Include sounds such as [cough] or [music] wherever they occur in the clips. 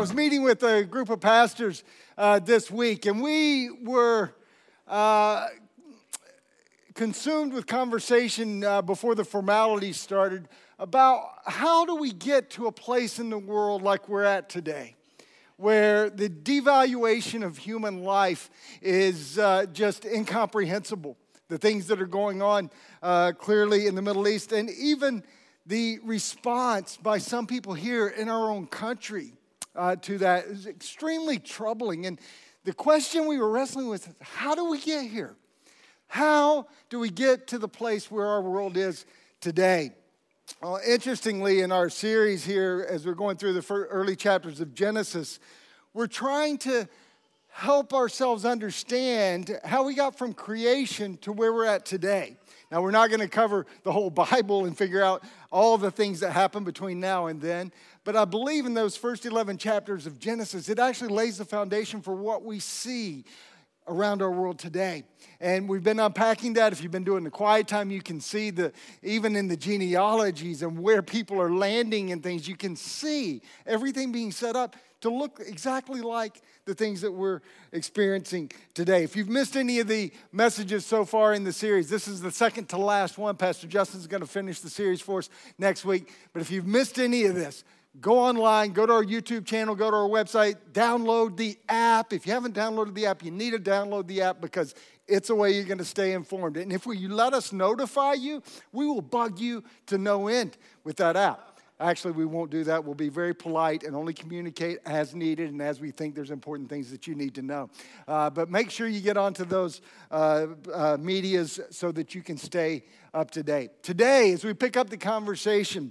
was meeting with a group of pastors uh, this week, and we were uh, consumed with conversation uh, before the formalities started about how do we get to a place in the world like we're at today, where the devaluation of human life is uh, just incomprehensible. The things that are going on uh, clearly in the Middle East, and even the response by some people here in our own country uh, to that is extremely troubling. And the question we were wrestling with is how do we get here? How do we get to the place where our world is today? Well, interestingly, in our series here, as we're going through the early chapters of Genesis, we're trying to help ourselves understand how we got from creation to where we're at today. Now, we're not going to cover the whole Bible and figure out all the things that happen between now and then, but I believe in those first 11 chapters of Genesis, it actually lays the foundation for what we see around our world today. And we've been unpacking that. If you've been doing the quiet time, you can see the even in the genealogies and where people are landing and things, you can see everything being set up to look exactly like the things that we're experiencing today. If you've missed any of the messages so far in the series, this is the second to last one. Pastor Justin's going to finish the series for us next week. But if you've missed any of this, go online, go to our YouTube channel, go to our website, download the app. If you haven't downloaded the app, you need to download the app because it's a way you're going to stay informed. And if we let us notify you, we will bug you to no end with that app. Actually, we won't do that. We'll be very polite and only communicate as needed and as we think there's important things that you need to know. Uh, but make sure you get onto those uh, uh, medias so that you can stay up to date. Today, as we pick up the conversation,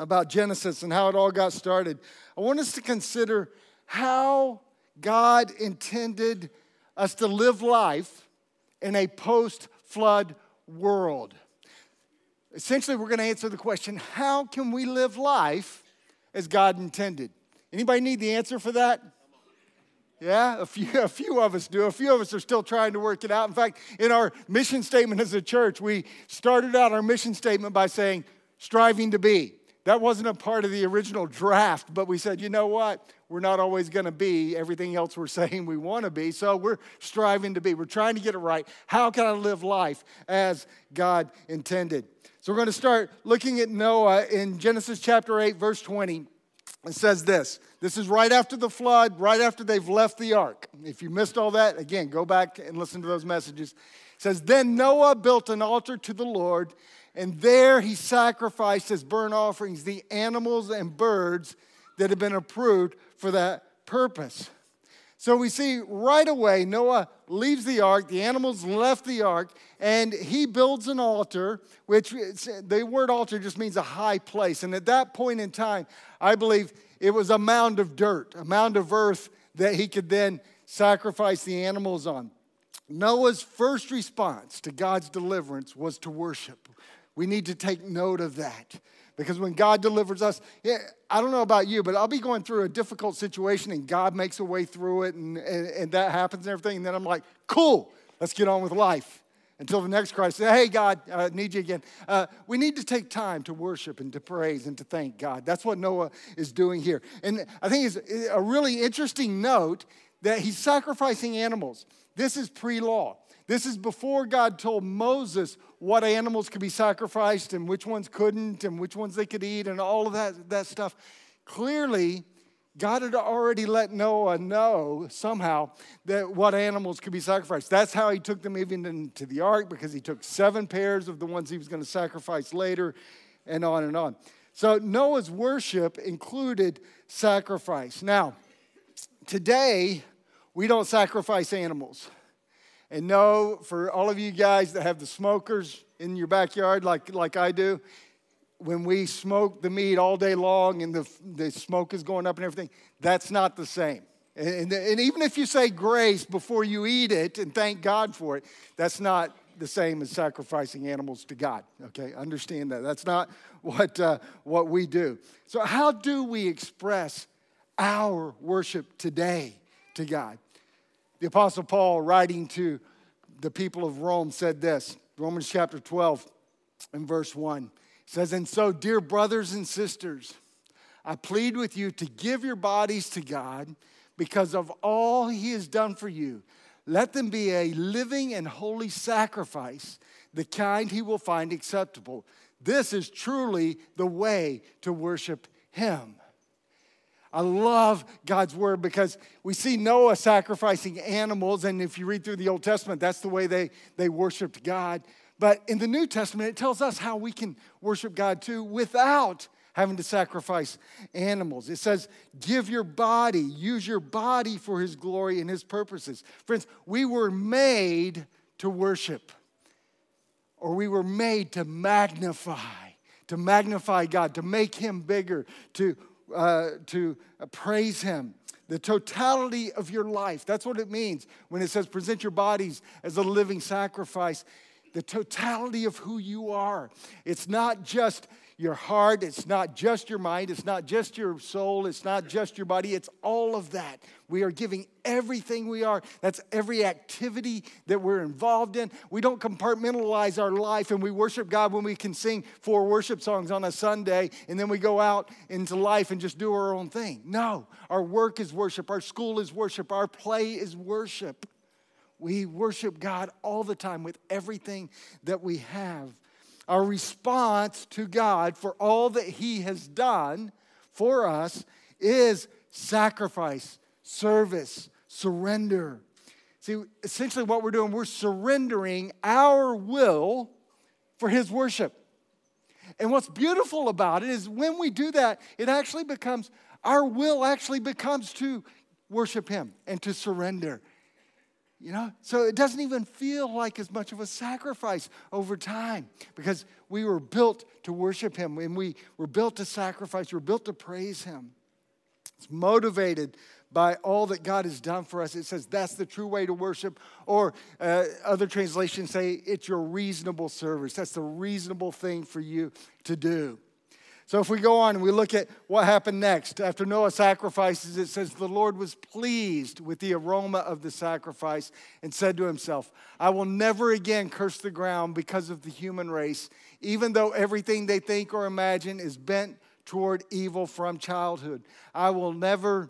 about Genesis and how it all got started, I want us to consider how God intended us to live life in a post flood world. Essentially, we're going to answer the question how can we live life as God intended? Anybody need the answer for that? Yeah, a few, a few of us do. A few of us are still trying to work it out. In fact, in our mission statement as a church, we started out our mission statement by saying, striving to be. That wasn't a part of the original draft, but we said, you know what? We're not always going to be everything else we're [laughs] saying we want to be. So we're striving to be. We're trying to get it right. How can I live life as God intended? So we're going to start looking at Noah in Genesis chapter 8, verse 20. It says this. This is right after the flood, right after they've left the ark. If you missed all that, again, go back and listen to those messages. It says, Then Noah built an altar to the Lord and there he sacrificed as burnt offerings the animals and birds that had been approved for that purpose. So we see right away Noah leaves the ark, the animals left the ark, and he builds an altar, which the word altar just means a high place. And at that point in time, I believe it was a mound of dirt, a mound of earth that he could then sacrifice the animals on. Noah's first response to God's deliverance was to worship. We need to take note of that. Because when God delivers us, yeah, I don't know about you, but I'll be going through a difficult situation and God makes a way through it and, and, and that happens and everything. And then I'm like, cool, let's get on with life. Until the next crisis, hey, God, I need you again. Uh, we need to take time to worship and to praise and to thank God. That's what Noah is doing here. And I think it's a really interesting note that he's sacrificing animals. This is pre law. This is before God told Moses what animals could be sacrificed and which ones couldn't and which ones they could eat and all of that, that stuff. Clearly, God had already let Noah know somehow that what animals could be sacrificed. That's how he took them even into the ark because he took seven pairs of the ones he was going to sacrifice later and on and on. So Noah's worship included sacrifice. Now, today, we don't sacrifice animals. And no, for all of you guys that have the smokers in your backyard like, like I do, when we smoke the meat all day long and the, the smoke is going up and everything, that's not the same. And, and even if you say grace before you eat it and thank God for it, that's not the same as sacrificing animals to God. Okay, understand that. That's not what, uh, what we do. So, how do we express our worship today to God? The Apostle Paul, writing to the people of Rome, said this Romans chapter 12 and verse 1 says, And so, dear brothers and sisters, I plead with you to give your bodies to God because of all He has done for you. Let them be a living and holy sacrifice, the kind He will find acceptable. This is truly the way to worship Him. I love God's word because we see Noah sacrificing animals, and if you read through the Old Testament, that's the way they, they worshiped God. But in the New Testament, it tells us how we can worship God too without having to sacrifice animals. It says, give your body, use your body for his glory and his purposes. Friends, we were made to worship, or we were made to magnify, to magnify God, to make him bigger, to, uh, to praise him. The totality of your life. That's what it means when it says present your bodies as a living sacrifice the totality of who you are. It's not just your heart, it's not just your mind, it's not just your soul, it's not just your body, it's all of that. We are giving everything we are. That's every activity that we're involved in. We don't compartmentalize our life and we worship God when we can sing four worship songs on a Sunday and then we go out into life and just do our own thing. No, our work is worship, our school is worship, our play is worship. We worship God all the time with everything that we have. Our response to God for all that He has done for us is sacrifice, service, surrender. See, essentially, what we're doing, we're surrendering our will for His worship. And what's beautiful about it is when we do that, it actually becomes, our will actually becomes to worship Him and to surrender you know, so it doesn't even feel like as much of a sacrifice over time because we were built to worship Him and we were built to sacrifice, we were built to praise Him. It's motivated by all that God has done for us. It says that's the true way to worship. Or uh, other translations say it's your reasonable service. That's the reasonable thing for you to do. So if we go on and we look at what happened next, after Noah sacrifices, it says the Lord was pleased with the aroma of the sacrifice and said to himself, I will never again curse the ground because of the human race, even though everything they think or imagine is bent toward evil from childhood. I will never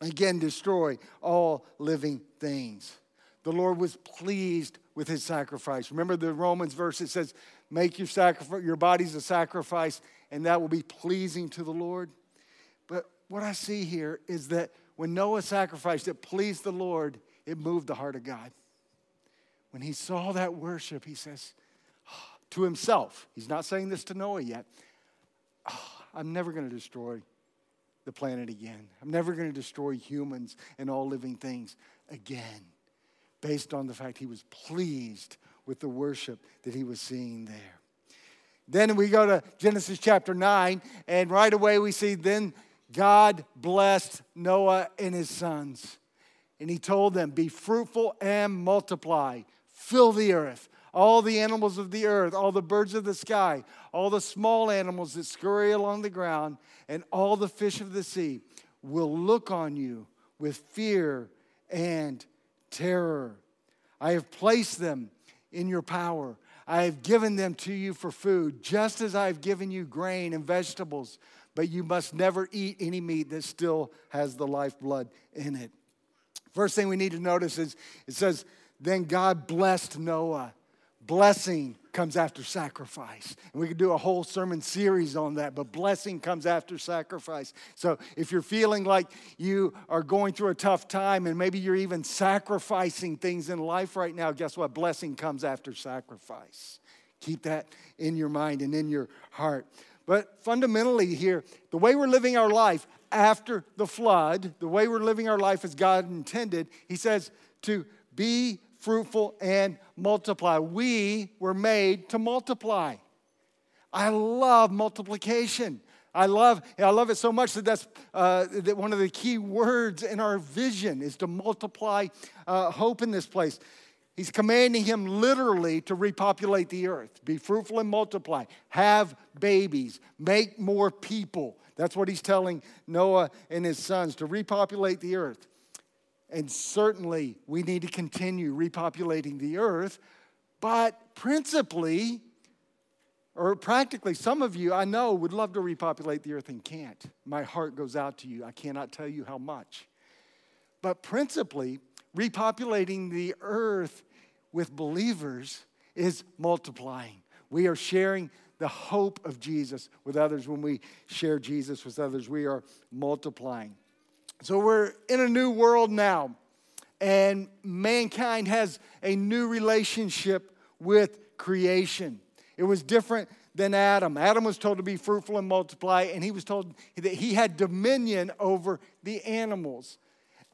again destroy all living things. The Lord was pleased with his sacrifice. Remember the Romans verse, it says, Make your, sacrifice, your bodies a sacrifice and that will be pleasing to the Lord. But what I see here is that when Noah sacrificed, it pleased the Lord, it moved the heart of God. When he saw that worship, he says oh, to himself, he's not saying this to Noah yet, oh, I'm never going to destroy the planet again. I'm never going to destroy humans and all living things again, based on the fact he was pleased with the worship that he was seeing there. Then we go to Genesis chapter 9, and right away we see then God blessed Noah and his sons. And he told them, Be fruitful and multiply, fill the earth. All the animals of the earth, all the birds of the sky, all the small animals that scurry along the ground, and all the fish of the sea will look on you with fear and terror. I have placed them in your power. I have given them to you for food, just as I have given you grain and vegetables, but you must never eat any meat that still has the lifeblood in it. First thing we need to notice is it says, Then God blessed Noah. Blessing comes after sacrifice. And we could do a whole sermon series on that, but blessing comes after sacrifice. So if you're feeling like you are going through a tough time and maybe you're even sacrificing things in life right now, guess what? Blessing comes after sacrifice. Keep that in your mind and in your heart. But fundamentally, here, the way we're living our life after the flood, the way we're living our life as God intended, He says to be fruitful, and multiply. We were made to multiply. I love multiplication. I love, I love it so much that that's uh, that one of the key words in our vision is to multiply uh, hope in this place. He's commanding him literally to repopulate the earth, be fruitful and multiply, have babies, make more people. That's what he's telling Noah and his sons to repopulate the earth. And certainly we need to continue repopulating the earth, but principally, or practically, some of you I know would love to repopulate the earth and can't. My heart goes out to you. I cannot tell you how much. But principally, repopulating the earth with believers is multiplying. We are sharing the hope of Jesus with others. When we share Jesus with others, we are multiplying. So we're in a new world now, and mankind has a new relationship with creation. It was different than Adam. Adam was told to be fruitful and multiply, and he was told that he had dominion over the animals.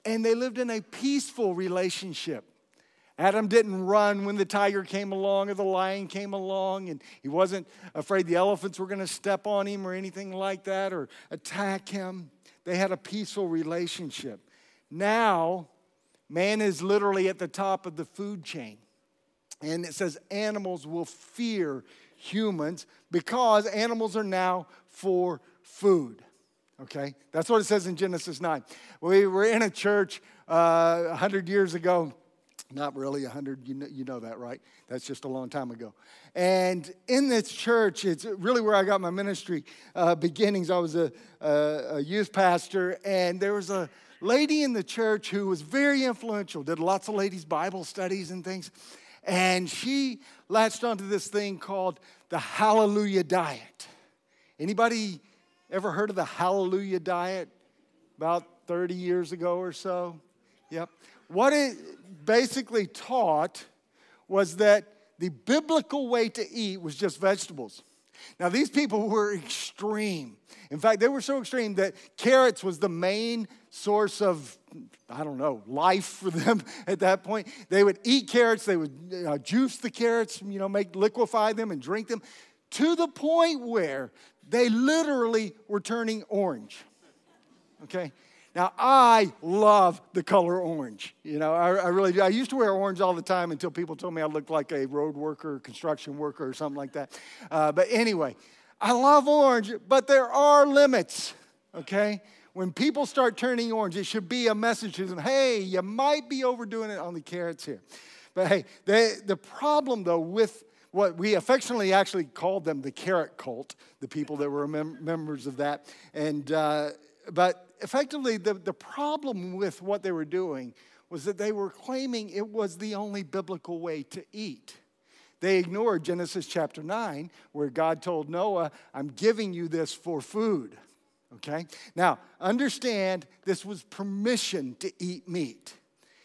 And they lived in a peaceful relationship. Adam didn't run when the tiger came along or the lion came along, and he wasn't afraid the elephants were going to step on him or anything like that or attack him. They had a peaceful relationship. Now, man is literally at the top of the food chain. And it says animals will fear humans because animals are now for food. Okay? That's what it says in Genesis 9. We were in a church uh, 100 years ago not really 100, you know, you know that, right? That's just a long time ago. And in this church, it's really where I got my ministry uh, beginnings. I was a, a, a youth pastor, and there was a lady in the church who was very influential, did lots of ladies' Bible studies and things. And she latched onto this thing called the Hallelujah Diet. Anybody ever heard of the Hallelujah Diet? About 30 years ago or so? Yep. What it basically taught was that the biblical way to eat was just vegetables. Now, these people were extreme. In fact, they were so extreme that carrots was the main source of, I don't know, life for them [laughs] at that point. They would eat carrots, they would uh, juice the carrots, you know, make liquefy them and drink them to the point where they literally were turning orange. Okay? Now, I love the color orange. You know, I, I, really do. I used to wear orange all the time until people told me I looked like a road worker, construction worker, or something like that. Uh, but anyway, I love orange, but there are limits, okay? When people start turning orange, it should be a message to them hey, you might be overdoing it on the carrots here. But hey, they, the problem though with what we affectionately actually called them the carrot cult, the people that were mem- members of that. And, uh, but effectively, the, the problem with what they were doing was that they were claiming it was the only biblical way to eat. They ignored Genesis chapter 9, where God told Noah, I'm giving you this for food. Okay? Now, understand this was permission to eat meat.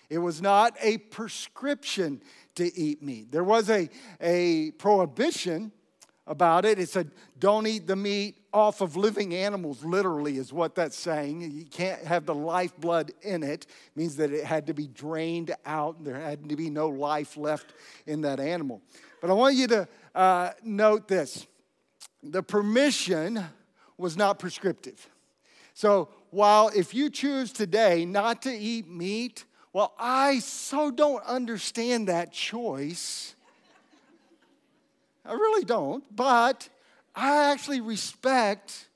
It was not a prescription to eat meat. There was a, a prohibition about it. It said, don't eat the meat off of living animals, literally, is what that's saying. You can't have the lifeblood in it. it means that it had to be drained out. There had to be no life left in that animal. But I want you to uh, note this the permission was not prescriptive. So while if you choose today not to eat meat, well, I so don't understand that choice I really don't, but I actually respect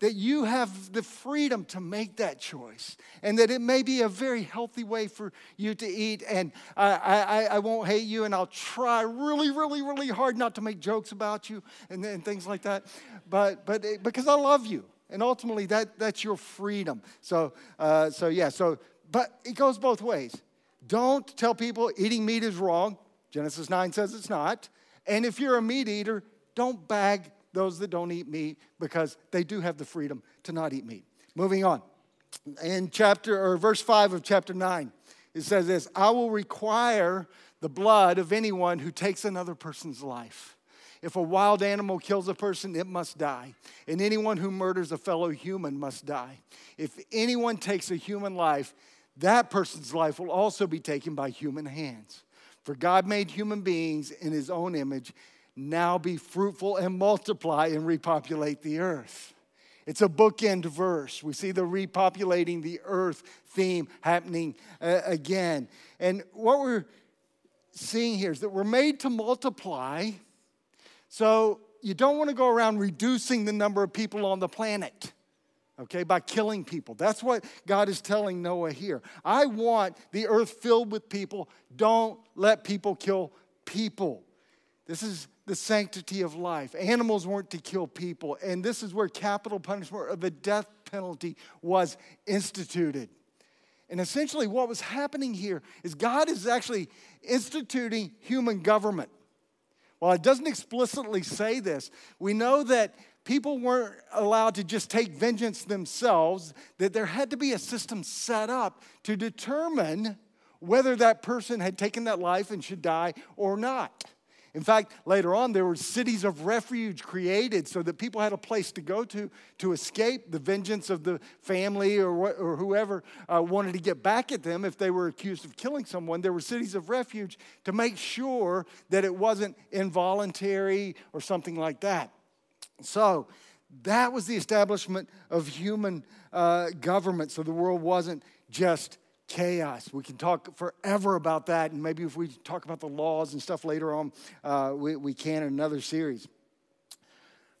that you have the freedom to make that choice and that it may be a very healthy way for you to eat. And I, I, I won't hate you, and I'll try really, really, really hard not to make jokes about you and, and things like that. But, but it, because I love you, and ultimately that, that's your freedom. So, uh, so yeah, so, but it goes both ways. Don't tell people eating meat is wrong. Genesis 9 says it's not. And if you're a meat eater, don't bag those that don't eat meat because they do have the freedom to not eat meat. Moving on. In chapter or verse 5 of chapter 9, it says this I will require the blood of anyone who takes another person's life. If a wild animal kills a person, it must die. And anyone who murders a fellow human must die. If anyone takes a human life, that person's life will also be taken by human hands. For God made human beings in his own image. Now be fruitful and multiply and repopulate the earth. It's a bookend verse. We see the repopulating the earth theme happening uh, again. And what we're seeing here is that we're made to multiply. So you don't want to go around reducing the number of people on the planet okay, by killing people. That's what God is telling Noah here. I want the earth filled with people. Don't let people kill people. This is the sanctity of life. Animals weren't to kill people. And this is where capital punishment or the death penalty was instituted. And essentially, what was happening here is God is actually instituting human government. While it doesn't explicitly say this, we know that people weren't allowed to just take vengeance themselves, that there had to be a system set up to determine whether that person had taken that life and should die or not. In fact, later on, there were cities of refuge created so that people had a place to go to to escape the vengeance of the family or, or whoever uh, wanted to get back at them if they were accused of killing someone. There were cities of refuge to make sure that it wasn't involuntary or something like that. So, that was the establishment of human uh, government. So the world wasn't just chaos. We can talk forever about that, and maybe if we talk about the laws and stuff later on, uh, we, we can in another series.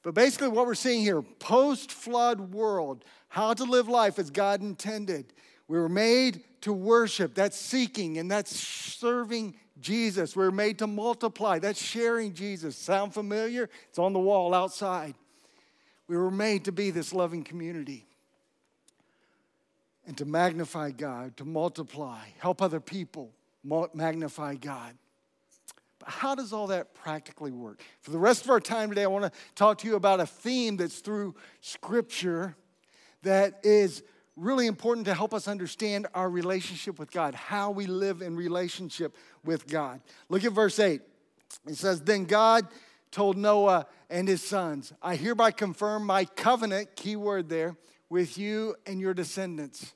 But basically, what we're seeing here post flood world, how to live life as God intended. We were made to worship, that's seeking, and that's serving Jesus. We were made to multiply, that's sharing Jesus. Sound familiar? It's on the wall outside. We were made to be this loving community and to magnify God, to multiply, help other people magnify God. But how does all that practically work? For the rest of our time today, I want to talk to you about a theme that's through Scripture that is really important to help us understand our relationship with God, how we live in relationship with God. Look at verse 8. It says, Then God told Noah and his sons, I hereby confirm my covenant, key word there, with you and your descendants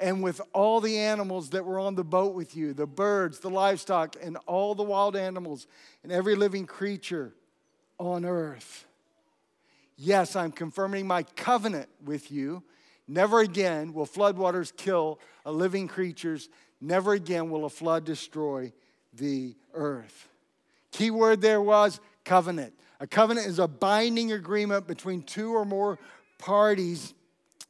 and with all the animals that were on the boat with you the birds, the livestock, and all the wild animals, and every living creature on earth. Yes, I'm confirming my covenant with you. Never again will floodwaters kill a living creatures. Never again will a flood destroy the earth. Key word there was covenant. A covenant is a binding agreement between two or more parties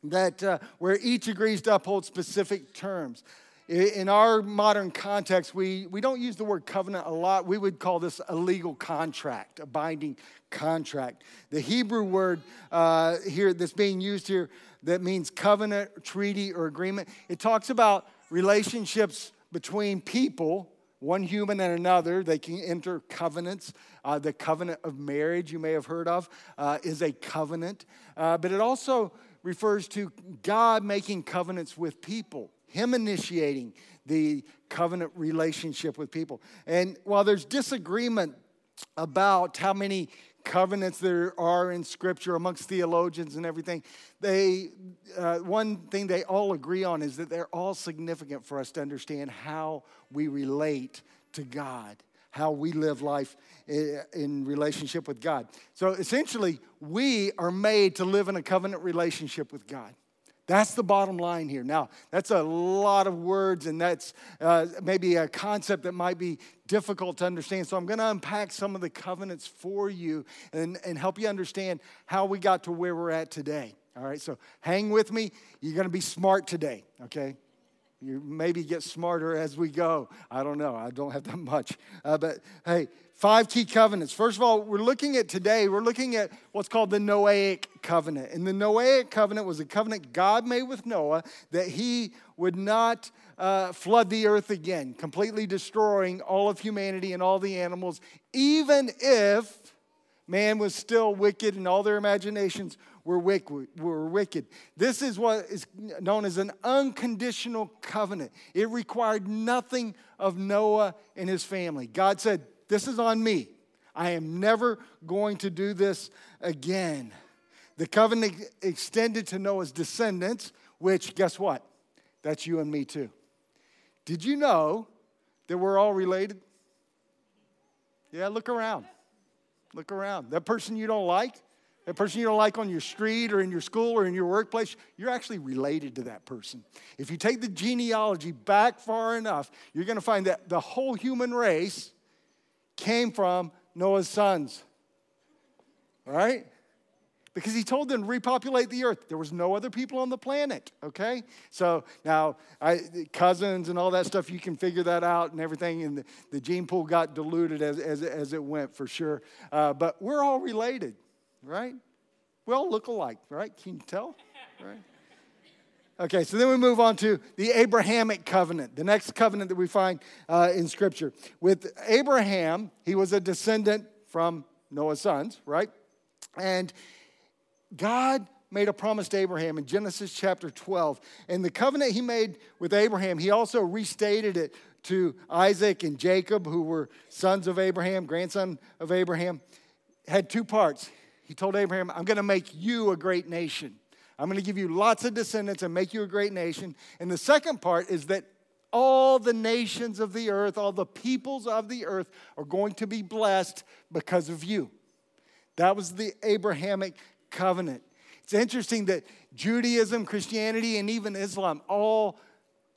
that uh, where each agrees to uphold specific terms. In our modern context, we, we don't use the word covenant a lot. We would call this a legal contract, a binding contract. The Hebrew word uh, here that's being used here that means covenant, treaty, or agreement, it talks about relationships between people, one human and another. They can enter covenants. Uh, the covenant of marriage, you may have heard of, uh, is a covenant. Uh, but it also refers to God making covenants with people, Him initiating the covenant relationship with people. And while there's disagreement about how many covenants there are in Scripture amongst theologians and everything, they uh, one thing they all agree on is that they're all significant for us to understand how we relate to God how we live life in relationship with God. So essentially, we are made to live in a covenant relationship with God. That's the bottom line here. Now, that's a lot of words, and that's uh, maybe a concept that might be difficult to understand. So, I'm going to unpack some of the covenants for you and, and help you understand how we got to where we're at today. All right, so hang with me. You're going to be smart today, okay? You maybe get smarter as we go. I don't know. I don't have that much. Uh, but hey, five key covenants. First of all, we're looking at today, we're looking at what's called the Noahic covenant. And the Noahic covenant was a covenant God made with Noah that he would not uh, flood the earth again, completely destroying all of humanity and all the animals, even if man was still wicked and all their imaginations were wicked, were wicked. This is what is known as an unconditional covenant. It required nothing of Noah and his family. God said, This is on me. I am never going to do this again. The covenant extended to Noah's descendants, which, guess what? That's you and me too. Did you know that we're all related? Yeah, look around. Look around. That person you don't like, that person you don't like on your street or in your school or in your workplace, you're actually related to that person. If you take the genealogy back far enough, you're going to find that the whole human race came from Noah's sons. Right? because he told them to repopulate the earth. There was no other people on the planet, okay? So now, I, cousins and all that stuff, you can figure that out and everything. And the, the gene pool got diluted as, as, as it went for sure. Uh, but we're all related, right? We all look alike, right? Can you tell? Right? Okay, so then we move on to the Abrahamic covenant, the next covenant that we find uh, in Scripture. With Abraham, he was a descendant from Noah's sons, right? And God made a promise to Abraham in Genesis chapter 12. And the covenant he made with Abraham, he also restated it to Isaac and Jacob, who were sons of Abraham, grandson of Abraham, had two parts. He told Abraham, I'm going to make you a great nation. I'm going to give you lots of descendants and make you a great nation. And the second part is that all the nations of the earth, all the peoples of the earth are going to be blessed because of you. That was the Abrahamic covenant. It's interesting that Judaism, Christianity, and even Islam all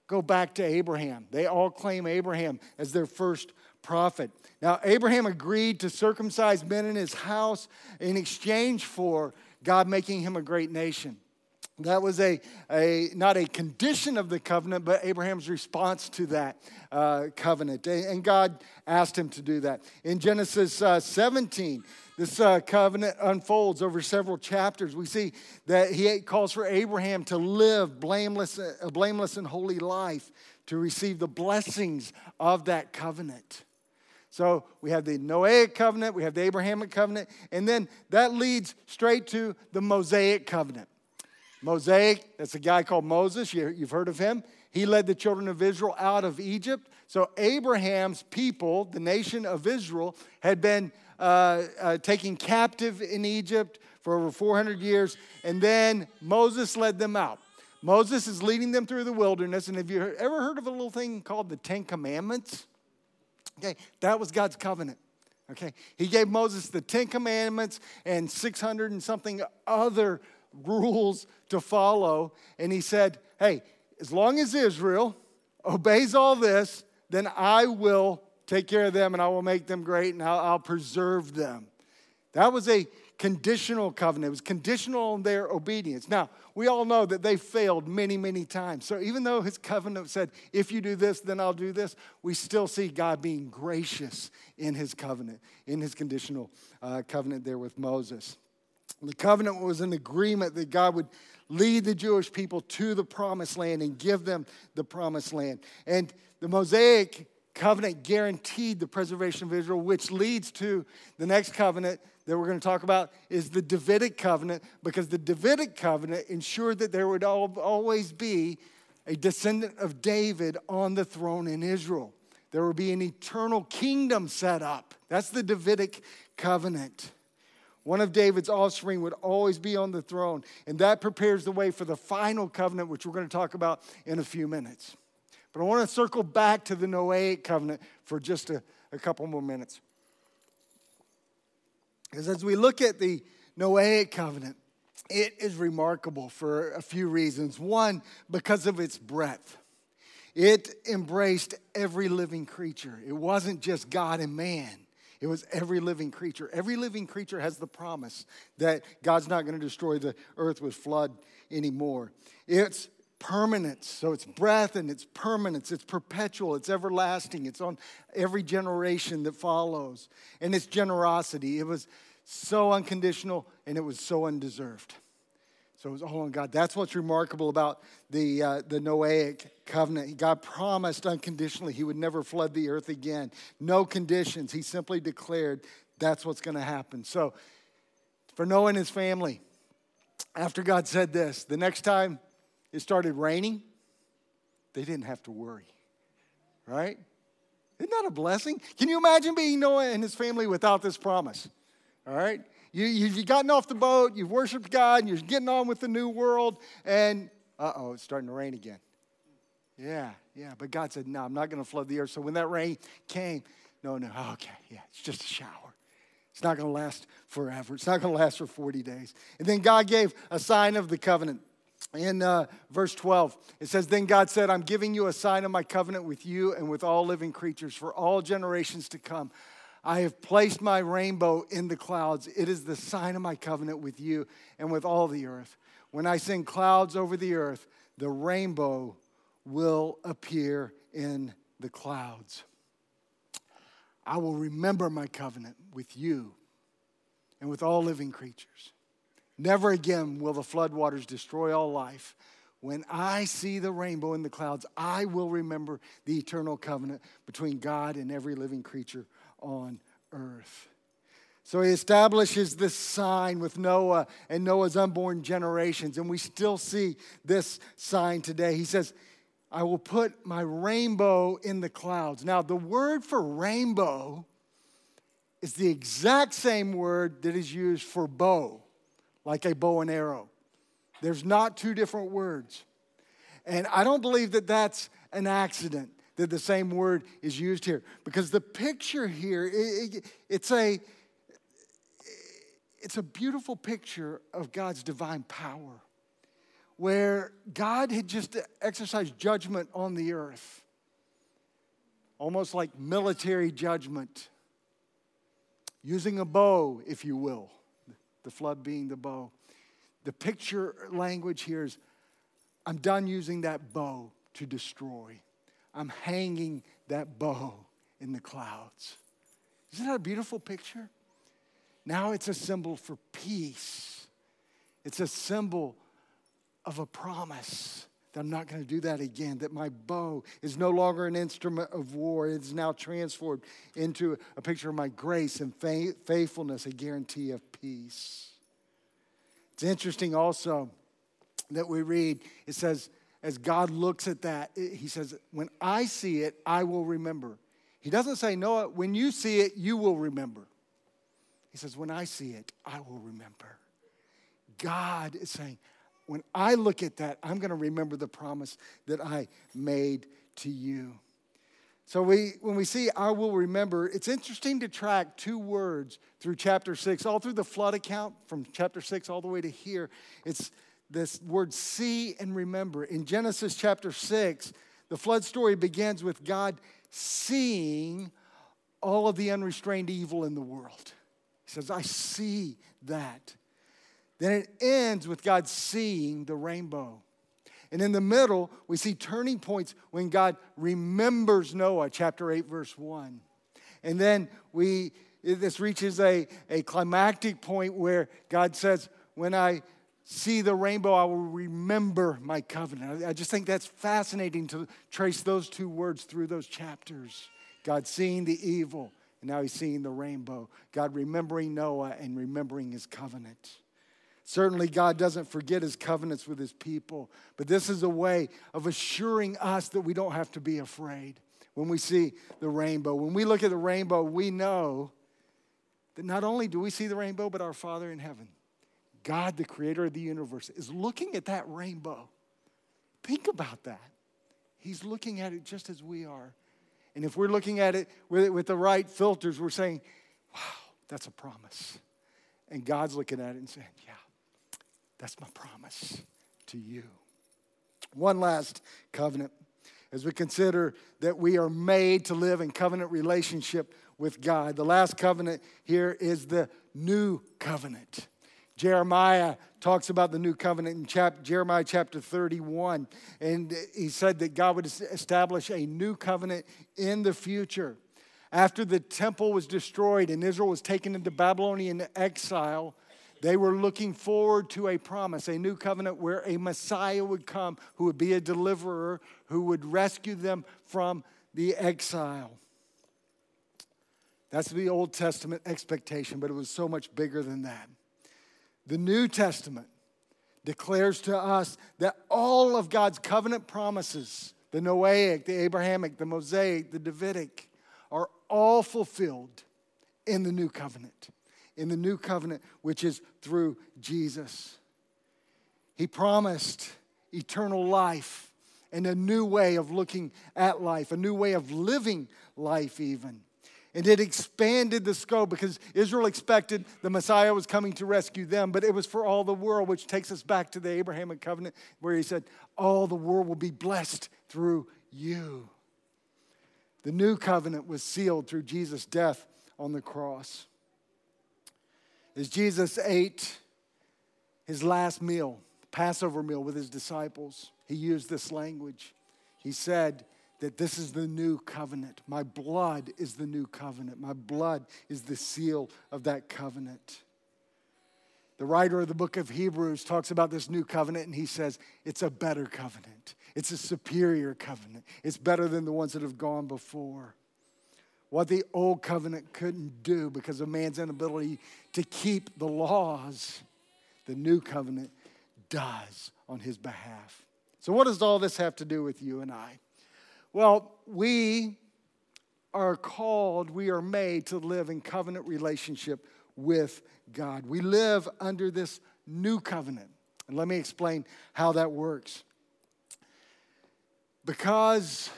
go back to Abraham. They all claim Abraham as their first prophet. Now, Abraham agreed to circumcise men in his house in exchange for God making him a great nation. That was a, a not a condition of the covenant, but Abraham's response to that uh, covenant. And God asked him to do that. In Genesis uh, 17, this uh, covenant unfolds over several chapters. We see that he calls for Abraham to live blameless, a blameless and holy life to receive the blessings of that covenant. So we have the Noahic covenant, we have the Abrahamic covenant, and then that leads straight to the Mosaic covenant. Mosaic, that's a guy called Moses. You've heard of him. He led the children of Israel out of Egypt. So Abraham's people, the nation of Israel, had been uh, uh, taken captive in Egypt for over 400 years, and then Moses led them out. Moses is leading them through the wilderness, and have you ever heard of a little thing called the Ten Commandments? Okay, that was God's covenant. Okay, He gave Moses the Ten Commandments and 600 and something other rules to follow, and He said, Hey, as long as Israel obeys all this, then I will take care of them and I will make them great and I'll, I'll preserve them. That was a conditional covenant. It was conditional on their obedience. Now, we all know that they failed many, many times. So even though his covenant said, if you do this, then I'll do this, we still see God being gracious in his covenant, in his conditional uh, covenant there with Moses. The covenant was an agreement that God would lead the Jewish people to the promised land and give them the promised land. And the Mosaic covenant guaranteed the preservation of Israel, which leads to the next covenant that we're going to talk about is the Davidic covenant, because the Davidic covenant ensured that there would always be a descendant of David on the throne in Israel. There would be an eternal kingdom set up. That's the Davidic covenant. One of David's offspring would always be on the throne, and that prepares the way for the final covenant, which we're going to talk about in a few minutes. But I want to circle back to the Noahic covenant for just a, a couple more minutes. Because as we look at the Noahic covenant, it is remarkable for a few reasons. One, because of its breadth. It embraced every living creature. It wasn't just God and man, it was every living creature. Every living creature has the promise that God's not going to destroy the earth with flood anymore. It's permanence. So it's breath and it's permanence. It's perpetual. It's everlasting. It's on every generation that follows. And it's generosity. It was so unconditional and it was so undeserved. So it was all on God. That's what's remarkable about the, uh, the Noahic covenant. God promised unconditionally he would never flood the earth again. No conditions. He simply declared that's what's going to happen. So for Noah and his family, after God said this, the next time it started raining, they didn't have to worry, right? Isn't that a blessing? Can you imagine being Noah and his family without this promise? All right? You, you've gotten off the boat, you've worshiped God, and you're getting on with the new world, and uh oh, it's starting to rain again. Yeah, yeah. But God said, No, I'm not going to flood the earth. So when that rain came, no, no, okay, yeah, it's just a shower. It's not going to last forever. It's not going to last for 40 days. And then God gave a sign of the covenant in uh, verse 12, it says, Then God said, I'm giving you a sign of my covenant with you and with all living creatures for all generations to come. I have placed my rainbow in the clouds. It is the sign of my covenant with you and with all the earth. When I send clouds over the earth, the rainbow will appear in the clouds. I will remember my covenant with you and with all living creatures. Never again will the floodwaters destroy all life. When I see the rainbow in the clouds, I will remember the eternal covenant between God and every living creature on earth. So he establishes this sign with Noah and Noah's unborn generations, and we still see this sign today. He says, I will put my rainbow in the clouds. Now, the word for rainbow is the exact same word that is used for bow, like a bow and arrow. There's not two different words. And I don't believe that that's an accident that the same word is used here because the picture here it, it, it's a it's a beautiful picture of God's divine power where God had just exercised judgment on the earth almost like military judgment using a bow if you will the flood being the bow the picture language here is I'm done using that bow to destroy. I'm hanging that bow in the clouds. Isn't that a beautiful picture? Now it's a symbol for peace. It's a symbol of a promise that I'm not going to do that again, that my bow is no longer an instrument of war. It's now transformed into a picture of my grace and faithfulness, a guarantee of peace. It's interesting also that we read, it says, as God looks at that, he says, When I see it, I will remember. He doesn't say, Noah, when you see it, you will remember. He says, When I see it, I will remember. God is saying, When I look at that, I'm going to remember the promise that I made to you. So we, when we see I will remember, it's interesting to track two words through chapter six, all through the flood account from chapter six all the way to here. It's this word see and remember. In Genesis chapter six, the flood story begins with God seeing all of the unrestrained evil in the world. He says, I see that. Then it ends with God seeing the rainbow. And in the middle, we see turning points when God remembers Noah, chapter 8, verse 1. And then we this reaches a, a climactic point where God says, When I see the rainbow, I will remember my covenant. I just think that's fascinating to trace those two words through those chapters. God seeing the evil, and now he's seeing the rainbow. God remembering Noah and remembering his covenant. Certainly, God doesn't forget his covenants with his people, but this is a way of assuring us that we don't have to be afraid when we see the rainbow. When we look at the rainbow, we know that not only do we see the rainbow, but our Father in heaven, God, the creator of the universe, is looking at that rainbow. Think about that. He's looking at it just as we are. And if we're looking at it with, with the right filters, we're saying, wow, that's a promise. And God's looking at it and saying, yeah, that's my promise to you. One last covenant as we consider that we are made to live in covenant relationship with God. The last covenant here is the new covenant. Jeremiah talks about the new covenant in Jeremiah chapter 31. And he said that God would establish a new covenant in the future. After the temple was destroyed and Israel was taken into Babylonian exile, they were looking forward to a promise, a new covenant where a Messiah would come who would be a deliverer, who would rescue them from the exile. That's the Old Testament expectation, but it was so much bigger than that. The New Testament declares to us that all of God's covenant promises, the Noahic, the Abrahamic, the Mosaic, the Davidic, are all fulfilled in the new covenant in the new covenant, which is through Jesus. He promised eternal life and a new way of looking at life, a new way of living life, even. And it expanded the scope because Israel expected the Messiah was coming to rescue them, but it was for all the world, which takes us back to the Abrahamic covenant where he said, All the world will be blessed through you. The new covenant was sealed through Jesus' death on the cross. As Jesus ate his last meal, Passover meal with his disciples, he used this language. He said that this is the new covenant. My blood is the new covenant. My blood is the seal of that covenant. The writer of the book of Hebrews talks about this new covenant and he says it's a better covenant. It's a superior covenant. It's better than the ones that have gone before. What the old covenant couldn't do because of man's inability to keep the laws, the new covenant does on his behalf. So, what does all this have to do with you and I? Well, we are called, we are made to live in covenant relationship with God. We live under this new covenant. And let me explain how that works. Because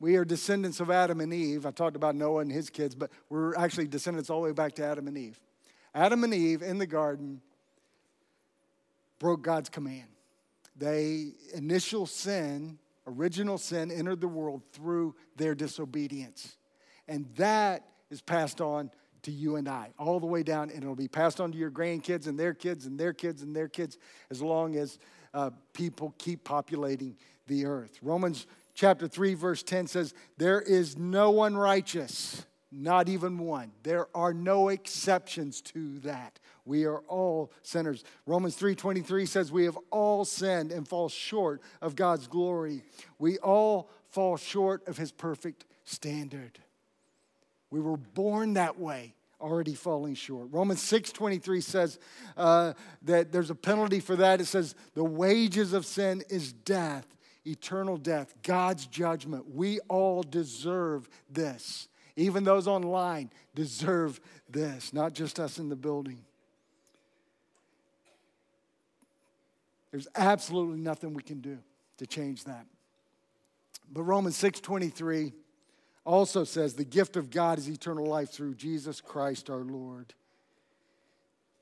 we are descendants of Adam and Eve, I talked about Noah and his kids, but we're actually descendants all the way back to Adam and Eve. Adam and Eve in the garden broke God's command. They initial sin, original sin entered the world through their disobedience. And that is passed on to you and I, all the way down, and it'll be passed on to your grandkids and their kids and their kids and their kids as long as uh, people keep populating the earth. Romans chapter 3, verse 10 says, There is no one righteous, not even one. There are no exceptions to that. We are all sinners. Romans 3:23 says we have all sinned and fall short of God's glory. We all fall short of his perfect standard. We were born that way, already falling short. Romans 6:23 says uh, that there's a penalty for that. It says the wages of sin is death, eternal death, God's judgment. We all deserve this. Even those online deserve this, not just us in the building. There's absolutely nothing we can do to change that. But Romans 6:23 also says the gift of God is eternal life through Jesus Christ our Lord.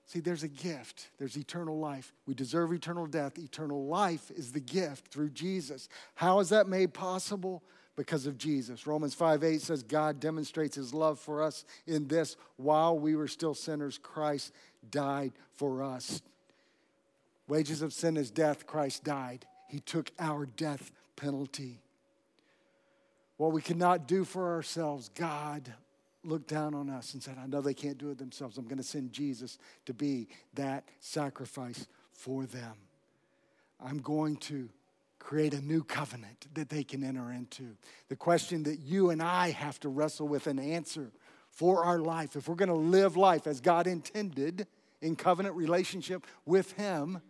See, there's a gift. There's eternal life. We deserve eternal death. Eternal life is the gift through Jesus. How is that made possible? Because of Jesus. Romans 5 8 says, God demonstrates his love for us in this while we were still sinners, Christ died for us. Wages of sin is death. Christ died. He took our death penalty. What we cannot do for ourselves, God looked down on us and said, I know they can't do it themselves. I'm going to send Jesus to be that sacrifice for them. I'm going to create a new covenant that they can enter into. The question that you and I have to wrestle with and answer for our life, if we're going to live life as God intended in covenant relationship with Him,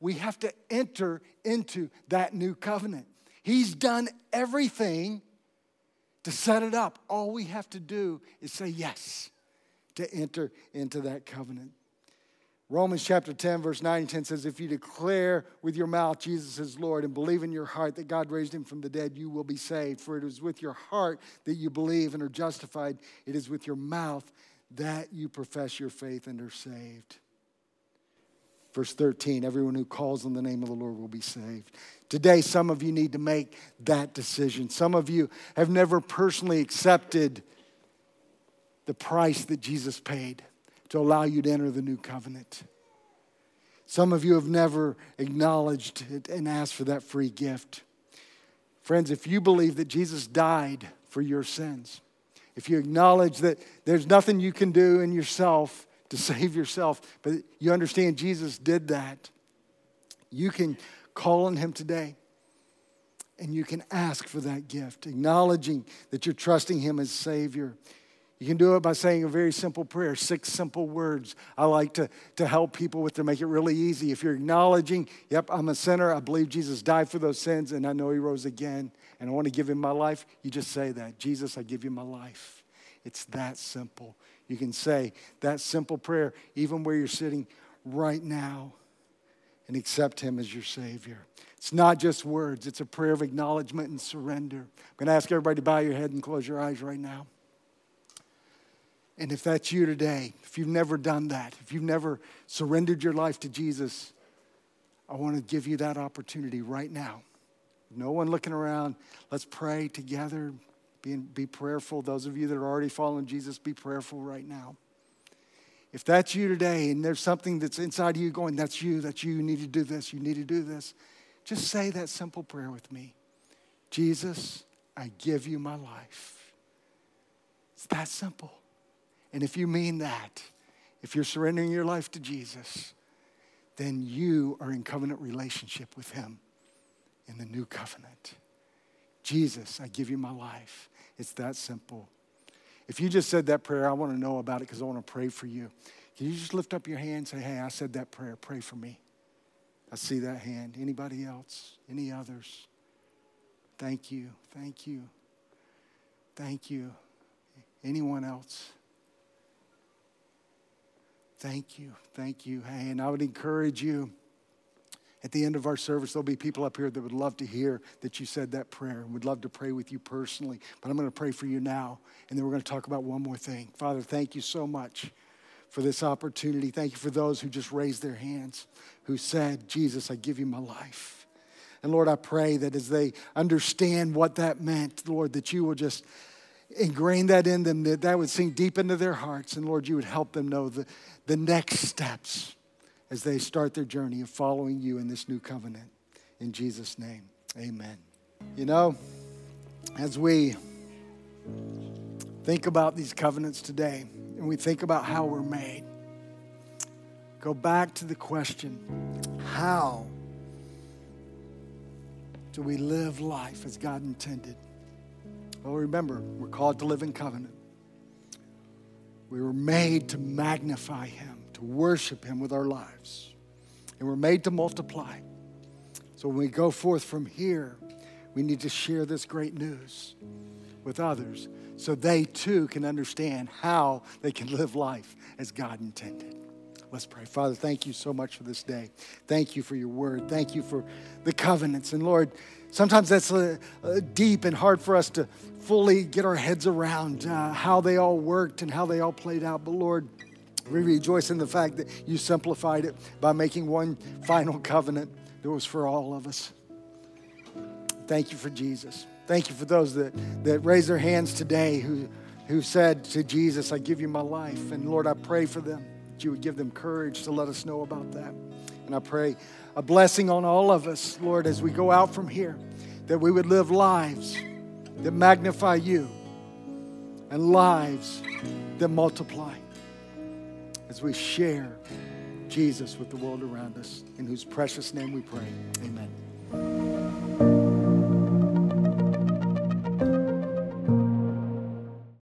we have to enter into that new covenant. He's done everything to set it up. All we have to do is say yes to enter into that covenant. Romans chapter 10, verse 9 and 10 says, If you declare with your mouth Jesus is Lord and believe in your heart that God raised him from the dead, you will be saved. For it is with your heart that you believe and are justified, it is with your mouth that you profess your faith and are saved. Verse 13 everyone who calls on the name of the Lord will be saved. Today, some of you need to make that decision. Some of you have never personally accepted the price that Jesus paid to allow you to enter the new covenant. Some of you have never acknowledged it and asked for that free gift. Friends, if you believe that Jesus died for your sins, if you acknowledge that there's nothing you can do in yourself to save yourself, but you understand Jesus did that. You can call on Him today and you can ask for that gift, acknowledging that you're trusting Him as Savior. You can do it by saying a very simple prayer, six simple words. I like to, to help people with to make it really easy. If you're acknowledging, yep, I'm a sinner, I believe Jesus died for those sins, and I know He rose again, and I want to give Him my life, you just say that Jesus, I give you my life. It's that simple. You can say that simple prayer even where you're sitting right now and accept Him as your Savior. It's not just words, it's a prayer of acknowledgement and surrender. I'm going to ask everybody to bow your head and close your eyes right now. And if that's you today, if you've never done that, if you've never surrendered your life to Jesus, I want to give you that opportunity right now. No one looking around. Let's pray together. Be, be prayerful. Those of you that are already following Jesus, be prayerful right now. If that's you today and there's something that's inside of you going, that's you, that's you, you need to do this, you need to do this, just say that simple prayer with me Jesus, I give you my life. It's that simple. And if you mean that, if you're surrendering your life to Jesus, then you are in covenant relationship with Him in the new covenant. Jesus, I give you my life. It's that simple. If you just said that prayer, I want to know about it because I want to pray for you. Can you just lift up your hand and say, Hey, I said that prayer. Pray for me. I see that hand. Anybody else? Any others? Thank you. Thank you. Thank you. Anyone else? Thank you. Thank you. Hey, and I would encourage you at the end of our service, there'll be people up here that would love to hear that you said that prayer and would love to pray with you personally. But I'm going to pray for you now, and then we're going to talk about one more thing. Father, thank you so much for this opportunity. Thank you for those who just raised their hands, who said, Jesus, I give you my life. And Lord, I pray that as they understand what that meant, Lord, that you will just ingrain that in them, that that would sink deep into their hearts. And Lord, you would help them know the, the next steps as they start their journey of following you in this new covenant. In Jesus' name, amen. You know, as we think about these covenants today and we think about how we're made, go back to the question how do we live life as God intended? Well, remember, we're called to live in covenant. We were made to magnify Him worship Him with our lives. And we're made to multiply. So when we go forth from here, we need to share this great news with others so they too can understand how they can live life as God intended. Let's pray. Father, thank you so much for this day. Thank you for your word. Thank you for the covenants. And Lord, sometimes that's deep and hard for us to fully get our heads around uh, how they all worked and how they all played out. But Lord, we rejoice in the fact that you simplified it by making one final covenant that was for all of us. Thank you for Jesus. Thank you for those that, that raised their hands today who, who said to Jesus, I give you my life. And Lord, I pray for them that you would give them courage to let us know about that. And I pray a blessing on all of us, Lord, as we go out from here, that we would live lives that magnify you and lives that multiply as we share Jesus with the world around us, in whose precious name we pray. Amen.